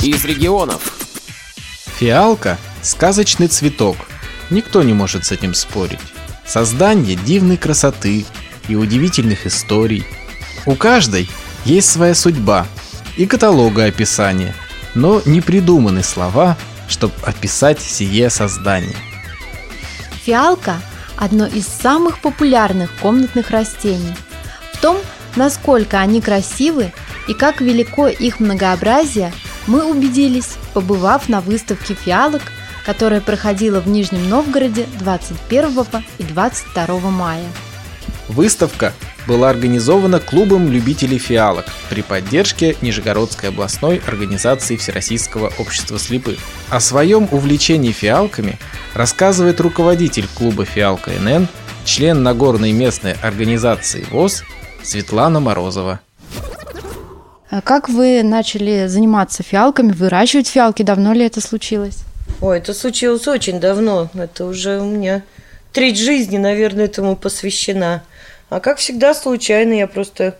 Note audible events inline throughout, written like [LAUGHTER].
из регионов. Фиалка – сказочный цветок. Никто не может с этим спорить. Создание дивной красоты и удивительных историй. У каждой есть своя судьба и каталога описания, но не придуманы слова, чтобы описать сие создание. Фиалка – одно из самых популярных комнатных растений. В том, насколько они красивы и как велико их многообразие, мы убедились, побывав на выставке фиалок, которая проходила в Нижнем Новгороде 21 и 22 мая. Выставка была организована клубом любителей фиалок при поддержке Нижегородской областной организации Всероссийского общества слепых. О своем увлечении фиалками рассказывает руководитель клуба «Фиалка НН», член Нагорной местной организации ВОЗ Светлана Морозова. А как вы начали заниматься фиалками, выращивать фиалки? Давно ли это случилось? Ой, это случилось очень давно. Это уже у меня треть жизни, наверное, этому посвящена. А как всегда случайно, я просто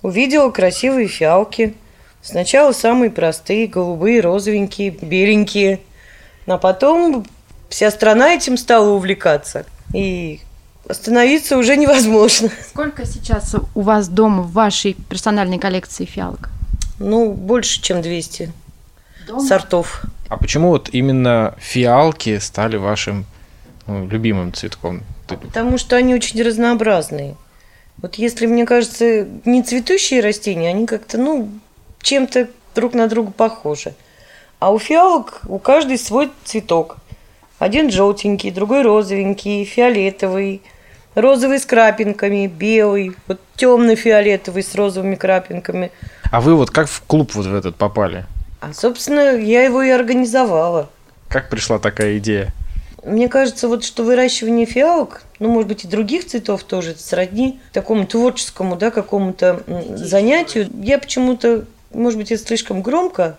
увидела красивые фиалки. Сначала самые простые, голубые, розовенькие, беленькие. А потом вся страна этим стала увлекаться. И остановиться уже невозможно. Сколько сейчас у вас дома в вашей персональной коллекции фиалок? Ну, больше, чем 200 дома? сортов. А почему вот именно фиалки стали вашим ну, любимым цветком? Потому что они очень разнообразные. Вот если, мне кажется, не цветущие растения, они как-то, ну, чем-то друг на друга похожи. А у фиалок у каждой свой цветок. Один желтенький, другой розовенький, фиолетовый, розовый с крапинками, белый, вот темно-фиолетовый с розовыми крапинками. А вы вот как в клуб вот в этот попали? А, собственно, я его и организовала. Как пришла такая идея? Мне кажется, вот что выращивание фиалок, ну, может быть, и других цветов тоже, сродни такому творческому, да, какому-то занятию. Я почему-то, может быть, это слишком громко,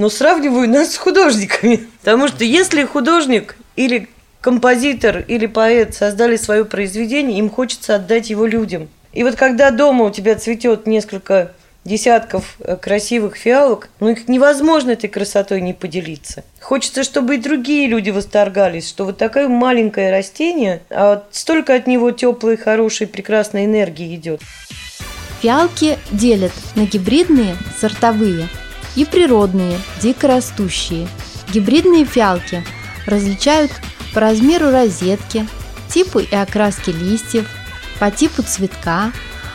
но сравниваю нас с художниками. Потому что если художник или композитор или поэт создали свое произведение, им хочется отдать его людям. И вот когда дома у тебя цветет несколько десятков э, красивых фиалок, ну их невозможно этой красотой не поделиться. Хочется, чтобы и другие люди восторгались, что вот такое маленькое растение, а столько от него теплой, хорошей, прекрасной энергии идет. Фиалки делят на гибридные, сортовые – и природные, дикорастущие. Гибридные фиалки различают по размеру розетки, типу и окраске листьев, по типу цветка,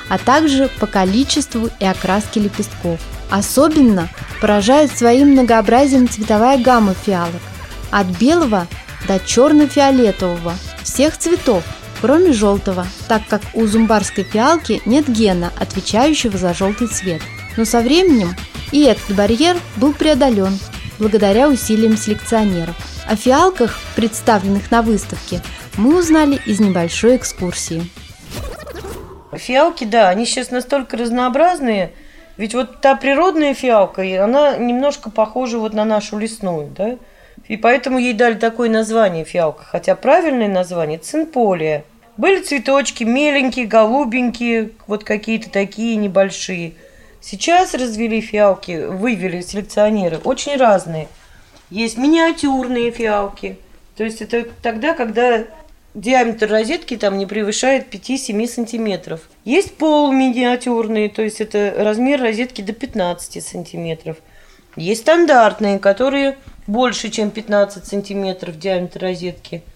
а также по количеству и окраске лепестков. Особенно поражает своим многообразием цветовая гамма фиалок – от белого до черно-фиолетового, всех цветов, кроме желтого, так как у зумбарской фиалки нет гена, отвечающего за желтый цвет. Но со временем и этот барьер был преодолен благодаря усилиям селекционеров. О фиалках, представленных на выставке, мы узнали из небольшой экскурсии. Фиалки, да, они сейчас настолько разнообразные, ведь вот та природная фиалка, она немножко похожа вот на нашу лесную, да? И поэтому ей дали такое название фиалка, хотя правильное название – цинполия. Были цветочки меленькие, голубенькие, вот какие-то такие небольшие – Сейчас развели фиалки, вывели селекционеры, очень разные. Есть миниатюрные фиалки. То есть это тогда, когда диаметр розетки там не превышает 5-7 сантиметров. Есть полуминиатюрные, то есть это размер розетки до 15 сантиметров. Есть стандартные, которые больше, чем 15 сантиметров диаметр розетки –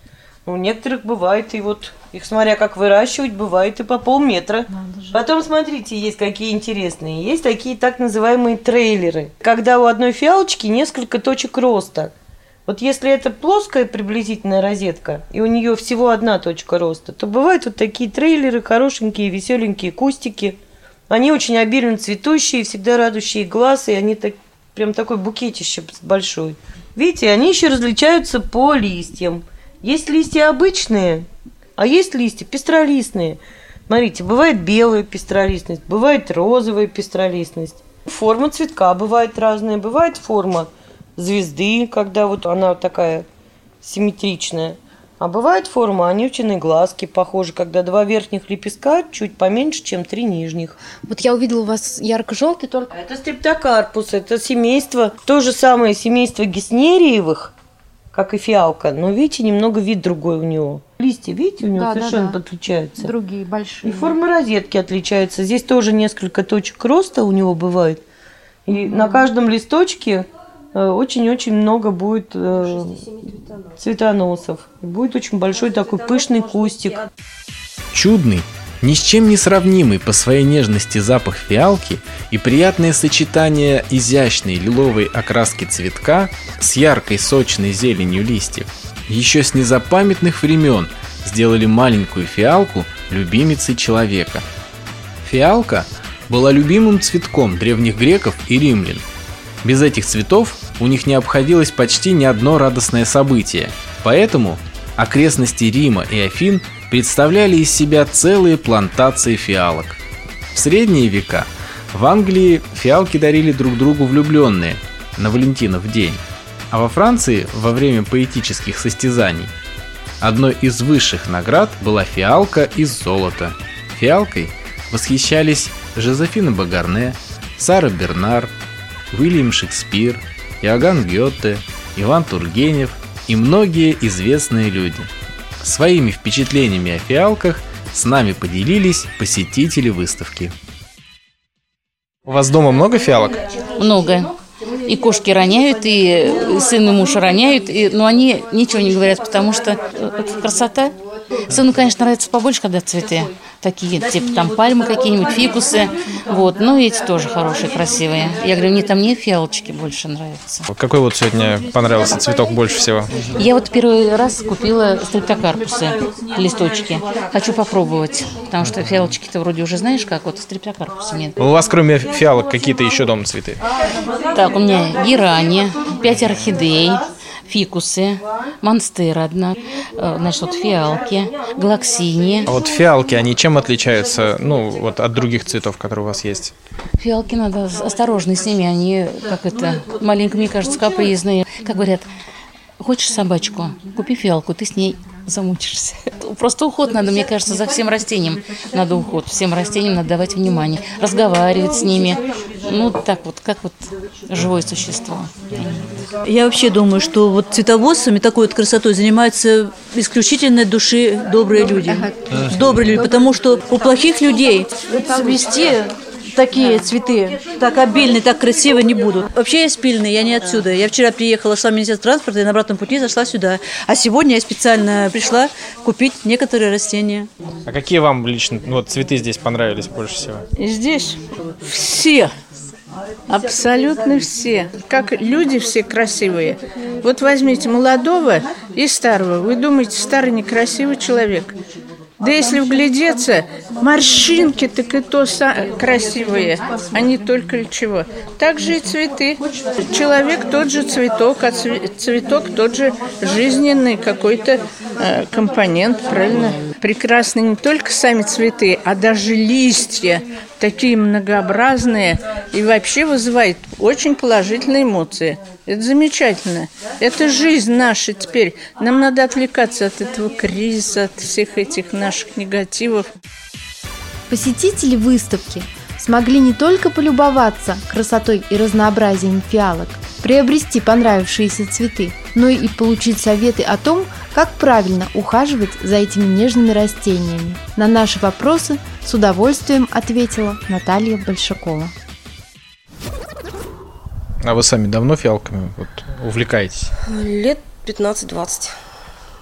у некоторых бывает и вот, их смотря как выращивать, бывает и по полметра. Потом, смотрите, есть какие интересные. Есть такие так называемые трейлеры. Когда у одной фиалочки несколько точек роста. Вот если это плоская приблизительная розетка, и у нее всего одна точка роста, то бывают вот такие трейлеры, хорошенькие, веселенькие кустики. Они очень обильно цветущие, всегда радующие глаз, и они так, прям такой букетище большой. Видите, они еще различаются по листьям. Есть листья обычные, а есть листья пестролистные. Смотрите, бывает белая пестролистность, бывает розовая пестролистность. Форма цветка бывает разная. Бывает форма звезды, когда вот она такая симметричная. А бывает форма анютины глазки похожи, когда два верхних лепестка чуть поменьше, чем три нижних. Вот я увидела у вас ярко-желтый только. Это стрептокарпус, это семейство, то же самое семейство геснериевых, как и фиалка, но видите, немного вид другой у него. Листья, видите, у него Да, да, совершенно да. отличаются. Другие большие. И форма розетки отличается. Здесь тоже несколько точек роста у него бывает. И на каждом листочке э, очень-очень много будет э, цветоносов. И будет очень большой такой пышный кустик. Чудный, ни с чем не сравнимый по своей нежности запах фиалки и приятное сочетание изящной лиловой окраски цветка с яркой сочной зеленью листьев еще с незапамятных времен сделали маленькую фиалку любимицей человека. Фиалка была любимым цветком древних греков и римлян. Без этих цветов у них не обходилось почти ни одно радостное событие, поэтому окрестности Рима и Афин представляли из себя целые плантации фиалок. В средние века в Англии фиалки дарили друг другу влюбленные на Валентинов день, а во Франции во время поэтических состязаний одной из высших наград была фиалка из золота. Фиалкой восхищались Жозефина Багарне, Сара Бернар, Уильям Шекспир, Иоганн Гёте, Иван Тургенев и многие известные люди. Своими впечатлениями о фиалках с нами поделились посетители выставки. У вас дома много фиалок? Много. И кошки роняют, и сын и муж роняют, и, но они ничего не говорят, потому что э, это красота. Сыну, конечно, нравится побольше, когда цветы такие, типа там пальмы какие-нибудь, фикусы, вот, но эти тоже хорошие, красивые. Я говорю, мне там не фиалочки больше нравятся. Какой вот сегодня понравился цветок больше всего? Я вот первый раз купила стрептокарпусы, листочки. Хочу попробовать, потому что фиалочки-то вроде уже знаешь как, вот стрептокарпусы нет. У вас кроме фиалок какие-то еще дома цветы? Так, у меня герани, пять орхидей, фикусы, монстера одна, э, значит, вот фиалки, галаксини. А вот фиалки, они чем отличаются, ну, вот от других цветов, которые у вас есть? Фиалки надо осторожны с ними, они, как это, маленько, мне кажется, капризные. Как говорят, хочешь собачку, купи фиалку, ты с ней замучишься. [LAUGHS] Просто уход надо, мне кажется, за всем растением надо уход. Всем растениям надо давать внимание, разговаривать с ними. Ну, так вот, как вот живое существо. Я вообще думаю, что вот цветоводством и такой вот красотой занимаются исключительно души добрые люди. Добрые люди, потому что у плохих людей цвести такие цветы, так обильные, так красиво не будут. Вообще я спильный, я не отсюда. Я вчера приехала с Министерства транспорта и на обратном пути зашла сюда. А сегодня я специально пришла купить некоторые растения. А какие вам лично ну, вот цветы здесь понравились больше всего? Здесь все, абсолютно все, как люди все красивые. Вот возьмите молодого и старого. Вы думаете, старый некрасивый человек? Да если вглядеться, морщинки так и то красивые, а не только чего. Так же и цветы. Человек тот же цветок, а цве- цветок тот же жизненный какой-то э, компонент, правильно? Прекрасны не только сами цветы, а даже листья, такие многообразные и вообще вызывает очень положительные эмоции. Это замечательно. Это жизнь наша теперь. Нам надо отвлекаться от этого кризиса, от всех этих наших негативов. Посетители выставки смогли не только полюбоваться красотой и разнообразием фиалок, приобрести понравившиеся цветы, но и получить советы о том, как правильно ухаживать за этими нежными растениями. На наши вопросы с удовольствием ответила Наталья Большакова. А вы сами давно фиалками вот, увлекаетесь? Лет 15-20.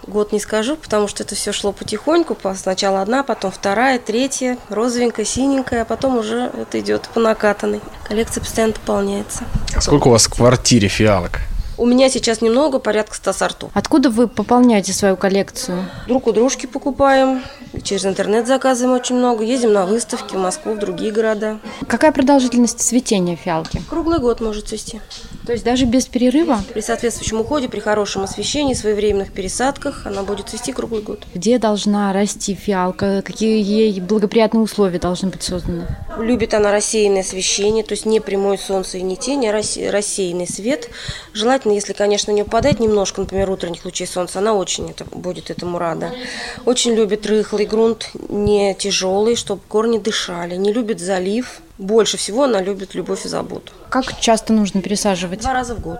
Год не скажу, потому что это все шло потихоньку. По- Сначала одна, потом вторая, третья, розовенькая, синенькая, а потом уже это идет по накатанной. Коллекция постоянно пополняется. А сколько у вас в квартире фиалок? У меня сейчас немного, порядка 100 сортов. Откуда вы пополняете свою коллекцию? Друг у дружки покупаем, через интернет заказываем очень много, ездим на выставки в Москву, в другие города. Какая продолжительность цветения фиалки? Круглый год может цвести. То есть даже без перерыва? При соответствующем уходе, при хорошем освещении, своевременных пересадках она будет цвести круглый год. Где должна расти фиалка? Какие ей благоприятные условия должны быть созданы? Любит она рассеянное освещение, то есть не прямое солнце и не тень, а рассеянный свет. Желательно, если, конечно, не упадает немножко, например, утренних лучей солнца, она очень это, будет этому рада. Очень любит рыхлый грунт, не тяжелый, чтобы корни дышали. Не любит залив, больше всего она любит любовь и заботу. Как часто нужно пересаживать? Два раза в год.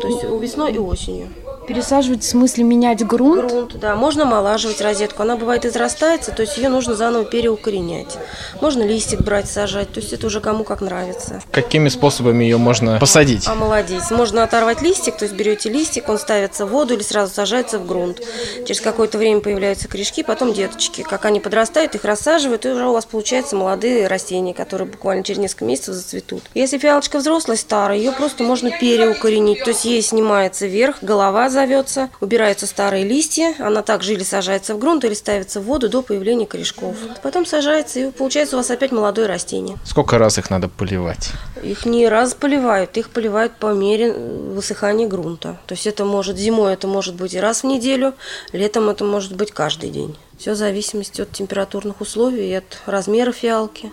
То есть весной и осенью. Пересаживать в смысле менять грунт? Грунт, да. Можно омолаживать розетку. Она бывает израстается, то есть ее нужно заново переукоренять. Можно листик брать, сажать. То есть это уже кому как нравится. Какими способами ее можно посадить? Омолодить. Можно оторвать листик, то есть берете листик, он ставится в воду или сразу сажается в грунт. Через какое-то время появляются корешки, потом деточки. Как они подрастают, их рассаживают, и уже у вас получаются молодые растения, которые буквально через несколько месяцев зацветут. Если фиалочка взрослая, старая, ее просто можно переукоренить. То есть ей снимается верх, голова за зовется, убираются старые листья, она также или сажается в грунт, или ставится в воду до появления корешков. Потом сажается, и получается у вас опять молодое растение. Сколько раз их надо поливать? Их не раз поливают, их поливают по мере высыхания грунта. То есть это может зимой, это может быть и раз в неделю, летом это может быть каждый день. Все в зависимости от температурных условий, от размера фиалки,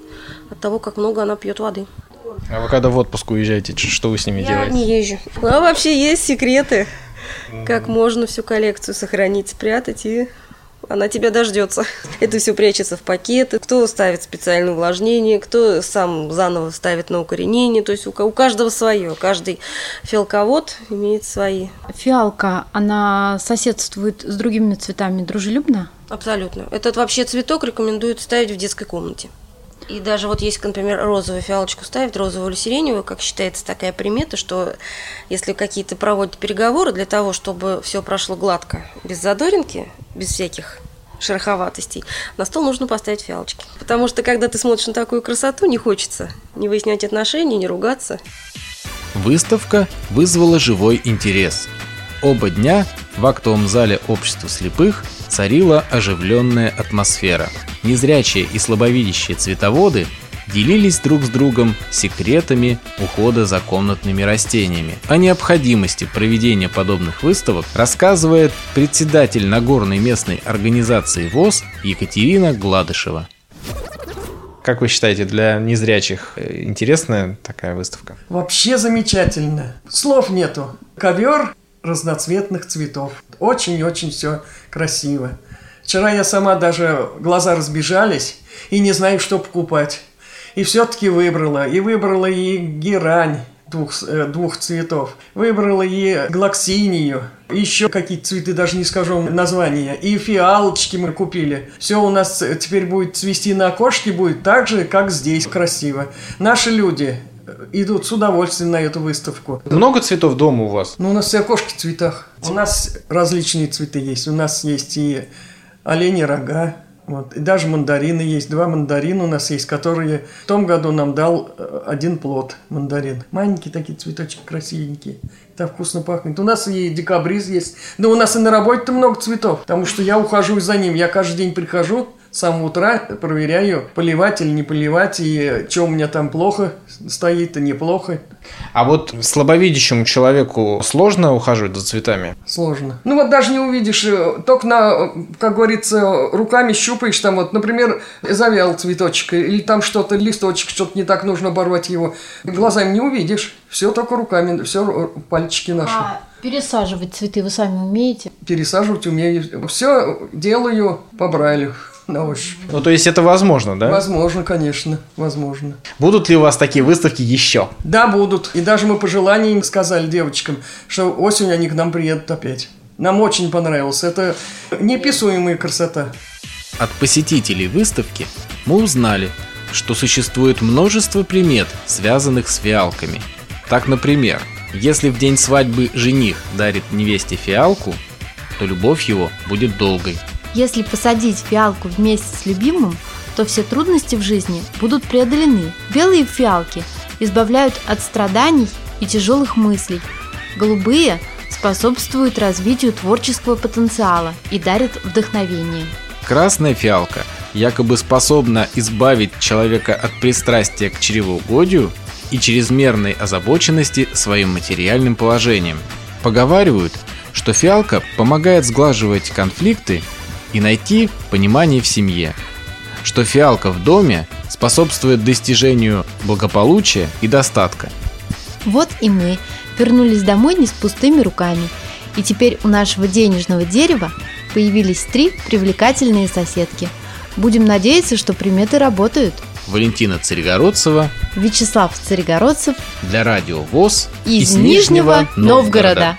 от того, как много она пьет воды. А вы когда в отпуск уезжаете, что вы с ними Я делаете? не езжу. А вообще есть секреты как можно всю коллекцию сохранить, спрятать и она тебя дождется. [LAUGHS] Это все прячется в пакеты. Кто ставит специальное увлажнение, кто сам заново ставит на укоренение. То есть у каждого свое. Каждый фиалковод имеет свои. Фиалка, она соседствует с другими цветами дружелюбно? Абсолютно. Этот вообще цветок рекомендуют ставить в детской комнате. И даже вот есть, например, розовую фиалочку ставить, розовую или сиреневую, как считается такая примета, что если какие-то проводят переговоры для того, чтобы все прошло гладко, без задоринки, без всяких шероховатостей, на стол нужно поставить фиалочки. Потому что, когда ты смотришь на такую красоту, не хочется не выяснять отношения, не ругаться. Выставка вызвала живой интерес. Оба дня в актовом зале общества слепых царила оживленная атмосфера. Незрячие и слабовидящие цветоводы делились друг с другом секретами ухода за комнатными растениями. О необходимости проведения подобных выставок рассказывает председатель Нагорной местной организации ВОЗ Екатерина Гладышева. Как вы считаете, для незрячих э, интересная такая выставка? Вообще замечательно. Слов нету. Ковер разноцветных цветов. Очень-очень все красиво. Вчера я сама даже, глаза разбежались, и не знаю, что покупать. И все-таки выбрала. И выбрала и герань двух, э, двух цветов. Выбрала и глоксинию. Еще какие-то цветы, даже не скажу названия. И фиалочки мы купили. Все у нас теперь будет цвести на окошке, будет так же, как здесь, красиво. Наши люди идут с удовольствием на эту выставку. Много цветов дома у вас? Ну, у нас все окошки в цветах. У нас различные цветы есть. У нас есть и олени рога, вот. И даже мандарины есть. Два мандарина у нас есть, которые в том году нам дал э, один плод мандарин. Маленькие такие цветочки красивенькие. Так вкусно пахнет. У нас и декабриз есть. Да у нас и на работе-то много цветов. Потому что я ухожу за ним. Я каждый день прихожу, с самого утра проверяю, поливать или не поливать, и что у меня там плохо стоит, и неплохо. А вот слабовидящему человеку сложно ухаживать за цветами? Сложно. Ну вот даже не увидишь, э, только на, как говорится, руками щупаешь там вот, например, завял цветочек, или там что-то, листочек, что-то не так нужно оборвать его. Глазами не увидишь. Все только руками, все пальчики наши. А пересаживать цветы вы сами умеете? Пересаживать умею. Все делаю по Брайлю на ощупь. Ну, то есть это возможно, да? Возможно, конечно, возможно. Будут ли у вас такие выставки еще? Да, будут. И даже мы по желанию сказали девочкам, что осенью они к нам приедут опять. Нам очень понравилось. Это неописуемая красота. От посетителей выставки мы узнали, что существует множество примет, связанных с фиалками. Так, например, если в день свадьбы жених дарит невесте фиалку, то любовь его будет долгой. Если посадить фиалку вместе с любимым, то все трудности в жизни будут преодолены. Белые фиалки избавляют от страданий и тяжелых мыслей. Голубые способствуют развитию творческого потенциала и дарят вдохновение. Красная фиалка якобы способна избавить человека от пристрастия к чревоугодию и чрезмерной озабоченности своим материальным положением. Поговаривают, что фиалка помогает сглаживать конфликты и найти понимание в семье, что фиалка в доме способствует достижению благополучия и достатка. Вот и мы вернулись домой не с пустыми руками. И теперь у нашего денежного дерева появились три привлекательные соседки. Будем надеяться, что приметы работают. Валентина Царегородцева Вячеслав Царегородцев для радио ВОЗ из, Нижнего Новгорода.